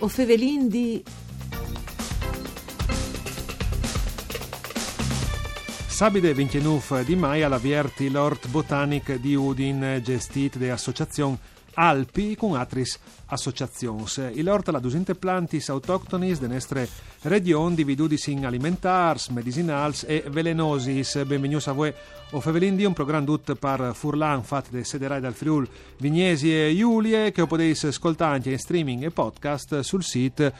O fevelin di... Sabide 29 di mai alla Vierti l'Ort Botanic di Udin, gestito dall'associazione Alpi con altris associazions. Il ort la dusinte plantis autoctonis de nestre region dividudis in alimentars, medicinals e velenosis. Benvenuti a voi o Fevelin di un programma dut par Furlan fatto de sederai dal Friul Vignesi e Giulie che potete ascoltare anche in streaming e podcast sul sito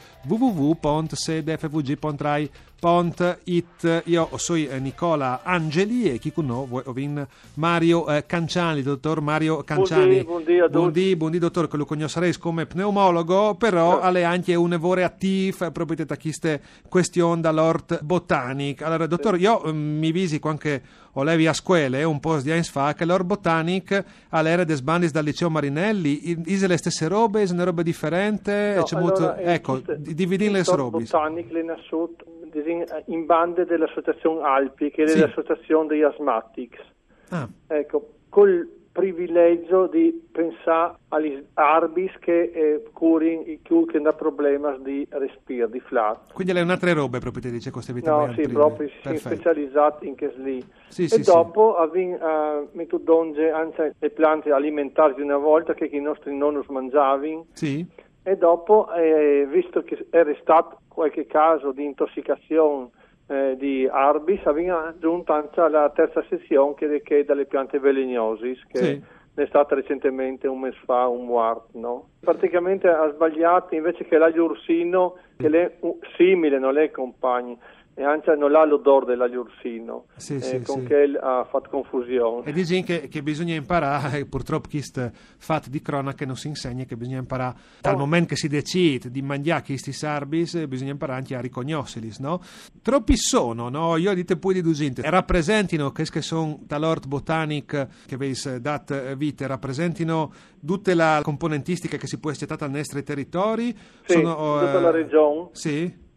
www.sedfvg.rai.it Io sono Nicola Angeli e chi con noi ovin Mario eh, Canciani, dottor Mario Canciani. Buondì, buondì, dottor, che lo conoscerei come pneumologo, però ha anche un evore attivo proprio da queste questioni dall'ort botanic. Allora, dottor, io mm, mi visi anche o levi a scuole un po' di anni fa che l'Or Botanic all'era des bandis dal liceo Marinelli ise le stesse robe, ise una roba differente no, allora, molto, ecco, dividi le robe Botanic le nascut in bande dell'associazione Alpi che è sì. l'associazione degli asmatics ah. ecco col privilegio di pensare agli arbis che eh, curino i che hanno problemi di respiro, di flat. Quindi le un'altra robe proprio ti dice queste vitamine No, sì, proprio si specializzati in che lì. Sì, e sì, dopo sì. avvin uh, metodonge anche le piante alimentari di una volta che i nostri nonni mangiavano. Sì. E dopo, eh, visto che era stato qualche caso di intossicazione eh, di Arbis abbiamo aggiunto anche la terza sezione che, è dalle piante veleniosis che sì. è stata recentemente un mese fa un WART no? praticamente ha sbagliato invece che l'aglio ursino che è simile non è compagni e anche non ha l'odore dell'agliursino sì, eh, sì, con sì. che ha fatto confusione e dici che, che bisogna imparare purtroppo questo fatto di cronaca non si insegna che bisogna imparare dal oh. momento che si decide di mangiare questi sarbis bisogna imparare anche a riconoscerli no? troppi sono no? io dite poi di dusinte rappresentino che sono dall'ort botanic che avete dato vita rappresentino tutta la componentistica che si può accettare al nostro territorio sì, sono, tutta uh, la regione sì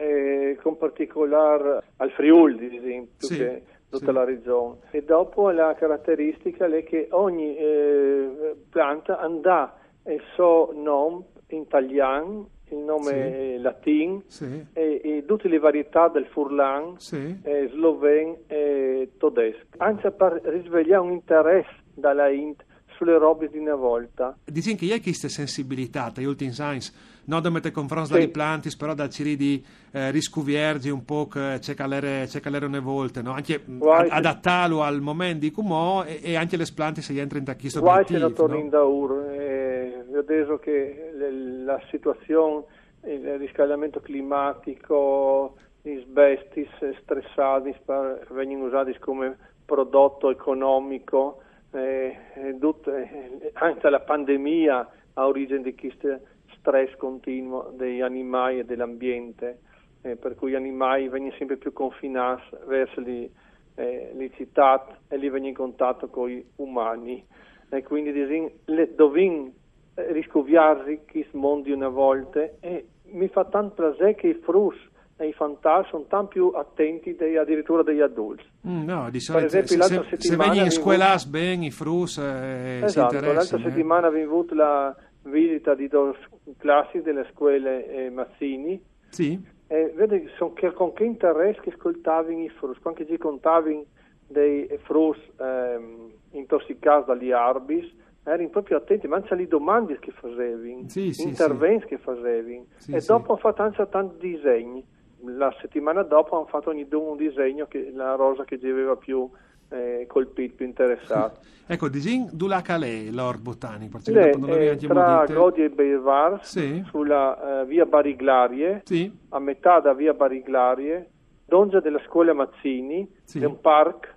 con particolare al Friuli, ad esempio, sì, che tutta sì. la regione. E dopo la caratteristica è che ogni eh, pianta andrà il suo nome in italiano, il nome sì. latino sì. e, e, tutte le varietà del furlan, sì. eh, sloven e tedesco, anche per risvegliare un interesse dalla Int sulle robe di una volta. Dici che hai questa sensibilità, tra gli ultimi science, non da mettere confronto sì. dai planti, però da ciri di eh, riscuviergi un po' che c'è calere, c'è calere una volta, no? anche Guai, adattarlo al momento di come e, e, anche le planti se entrano in questo Guai se non torni in daur, eh, adesso che le, la situazione, il riscaldamento climatico, gli sbestis stressati vengono usati come prodotto economico, eh, eh, anche la pandemia ha origine di queste stress continuo degli animali e dell'ambiente, eh, per cui gli animali vengono sempre più confinati verso le, eh, le città e li vengono in contatto con gli umani. E quindi dobbiamo eh, riscoviarsi questo mondo una volta e mi fa tanto piacere che i frus e i fantasmi sono tanto più attenti dei, addirittura degli adulti. Mm, no, di solito esempio, se, se, se vengono in scuola bene i frus eh, esatto, l'altra eh. settimana abbiamo avuto la visita di due classi delle scuole eh, Mazzini. Sì. E vedi che, con che interesse che ascoltavano i frus, quando ci contavano dei frus ehm, intossicati dagli arbis, erano proprio attenti, ma anche alle domande che facevano, sì, sì, interventi sì. che facevano. e dopo hanno fatto anche tanti disegni. La settimana dopo hanno fatto ogni un disegno, che, la rosa che ci aveva più eh, colpito, più interessato. ecco, disin dula calè l'Ord Botanico? Lei, eh, tra Godi e Bevar, sì. sulla uh, via Bariglarie, sì. a metà da via Bariglarie, dongia della scuola Mazzini, sì. è un park,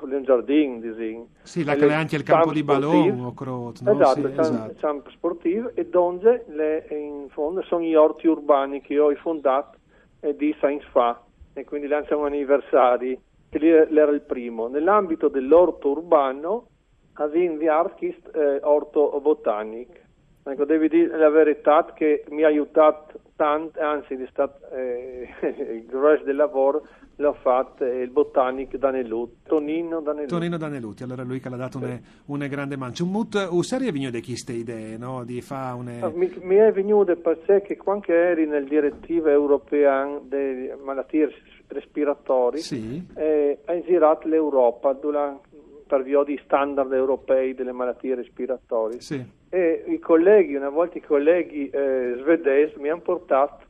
un giardino, disin. Sì, la calè anche il campo di Ballon o Crot, no? Esatto, sì, esatto. campo sportivo, e donge, le, in fondo, sono gli orti urbani che ho fondato eh, di Science Fa, e quindi lanciamo anniversari che lì era il primo. Nell'ambito dell'orto urbano avevamo eh, orto botanico. Ecco, devi dire la verità che mi ha aiutato tant, anzi è stato, eh, il grosso del lavoro l'ha fatto il botanico Danelut, Tonino Danelut. Tonino Daneluti, allora lui che l'ha dato una, una grande mancia. Un mut, un è venuto di queste idee, no? Di fa une... Ah, mi, mi, è venuto perché quando eri nel direttiva europea delle malattie respiratori, sì. eh, ha girato l'Europa durante per via di standard europei delle malattie respiratorie. Sì. E i colleghi, una volta i colleghi eh, svedesi mi hanno portato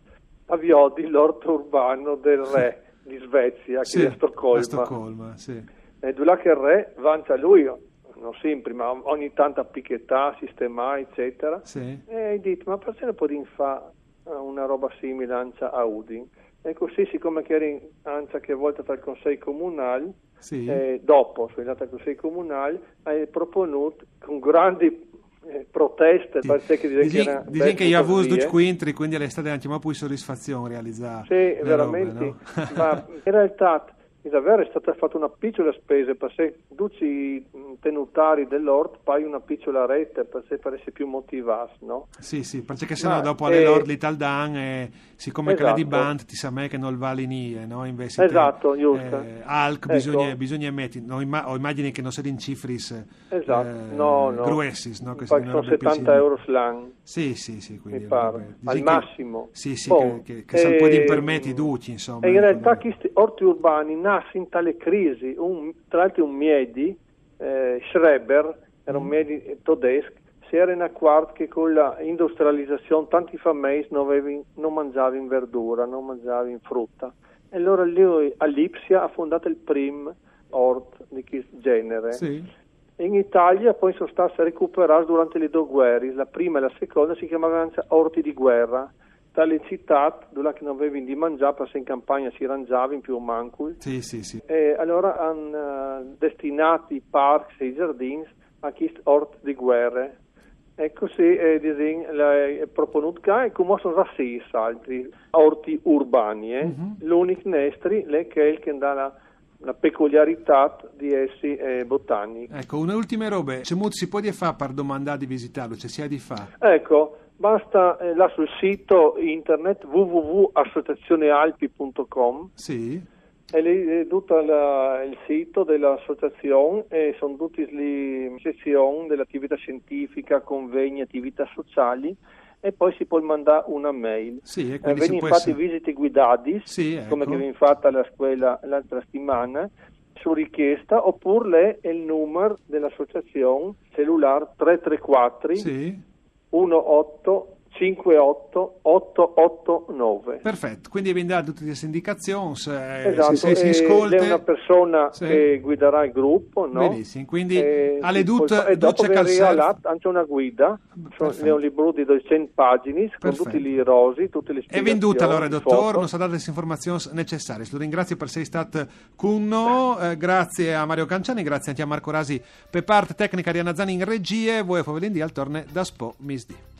a Viodi l'orto urbano del re di Svezia, sì, che è a Stoccolma. A Stoccolma sì. E là che il re avanza lui, non sempre, ma ogni tanto a picchettà, sistema, eccetera. Sì. E hai detto, ma perché non puoi fare una roba simile a Udin? E così, siccome che eri Ancia che volta tra il Consiglio Comunale, sì. eh, dopo sono andato al Consiglio Comunale, hai proponuto con grandi eh, proteste, sì. perché che dice che, dice che io avuto due quintri, quindi all'estate anche ma poi soddisfazione realizzare. Sì, veramente, robe, no? ma in realtà davvero è stata fatta una piccola spesa perché tutti i tenutari dell'Ort poi una piccola rete per essere più motivati, no? Sì, sì, perché se no dopo alle eh, Lord l'Italdan e siccome esatto. quella di Band ti sa me che non va linee, no? Invece esatto, te, giusto. Eh, Alc ecco. bisogna, bisogna mettere, no, imma, o immagini che non siano in cifris esatto. eh, no, no. gruessis, no? Che sono 70 euro slang. Sì, sì, sì, quindi mi pare, al che, massimo. Sì, sì, oh, che, che, che eh, può permetti duci, insomma. E in realtà questi orti urbani nascono in tale crisi, un, tra l'altro un Miedi, eh, Schreber, era un mm. Miedi tedesco, si era in accordo che con l'industrializzazione tanti famiglie non, non mangiavano verdura, non mangiavano frutta. E allora lui a Lipsia ha fondato il primo ort di questo genere. Sì. In Italia poi sono stati recuperati durante le due guerre, la prima e la seconda si chiamavano orti di guerra tale città dove non avevano di mangiare perché in campagna si rangiava in più mancul. Sì, sì, sì. E allora hanno uh, destinato i parchi e i giardini a questo orto di guerra. E così eh, è proponuto che come sono rassi altri orti urbani. Eh? Mm-hmm. L'unico nestri è che che dà la la peculiarità di essi eh, botanici. Ecco, un'ultima roba, c'è molto si può fare per domandare di visitarlo, c'è sia di fare? Ecco, Basta eh, là sul sito internet www.associazionealpi.com. Sì. E lì è tutto la, il sito dell'associazione e sono tutte le sezioni dell'attività scientifica, convegni, attività sociali e poi si può mandare una mail. Sì, e eh, vengono fatti essere... visite guidati, sì, ecco. come che viene fatta alla scuola l'altra settimana, su richiesta, oppure il numero dell'associazione cellulare 334 sì 1,8 1858889. Perfetto, quindi vi dato tutte queste indicazioni. Esatto, se, se si ascolta... è una persona sì. che guiderà il gruppo, no? Benissimo, quindi eh, alle dut, e dopo verrà anche una guida, è un libro di 200 pagine con tutti i rosi, tutte le. È venduta allora, dottore, non sa dare le informazioni necessarie. Lo ringrazio per essere stato con noi, eh, grazie a Mario Canciani, grazie anche a Marco Rasi per parte tecnica Ariana Zani in regie, voi a Fovelindi al torne da Spo Misdi.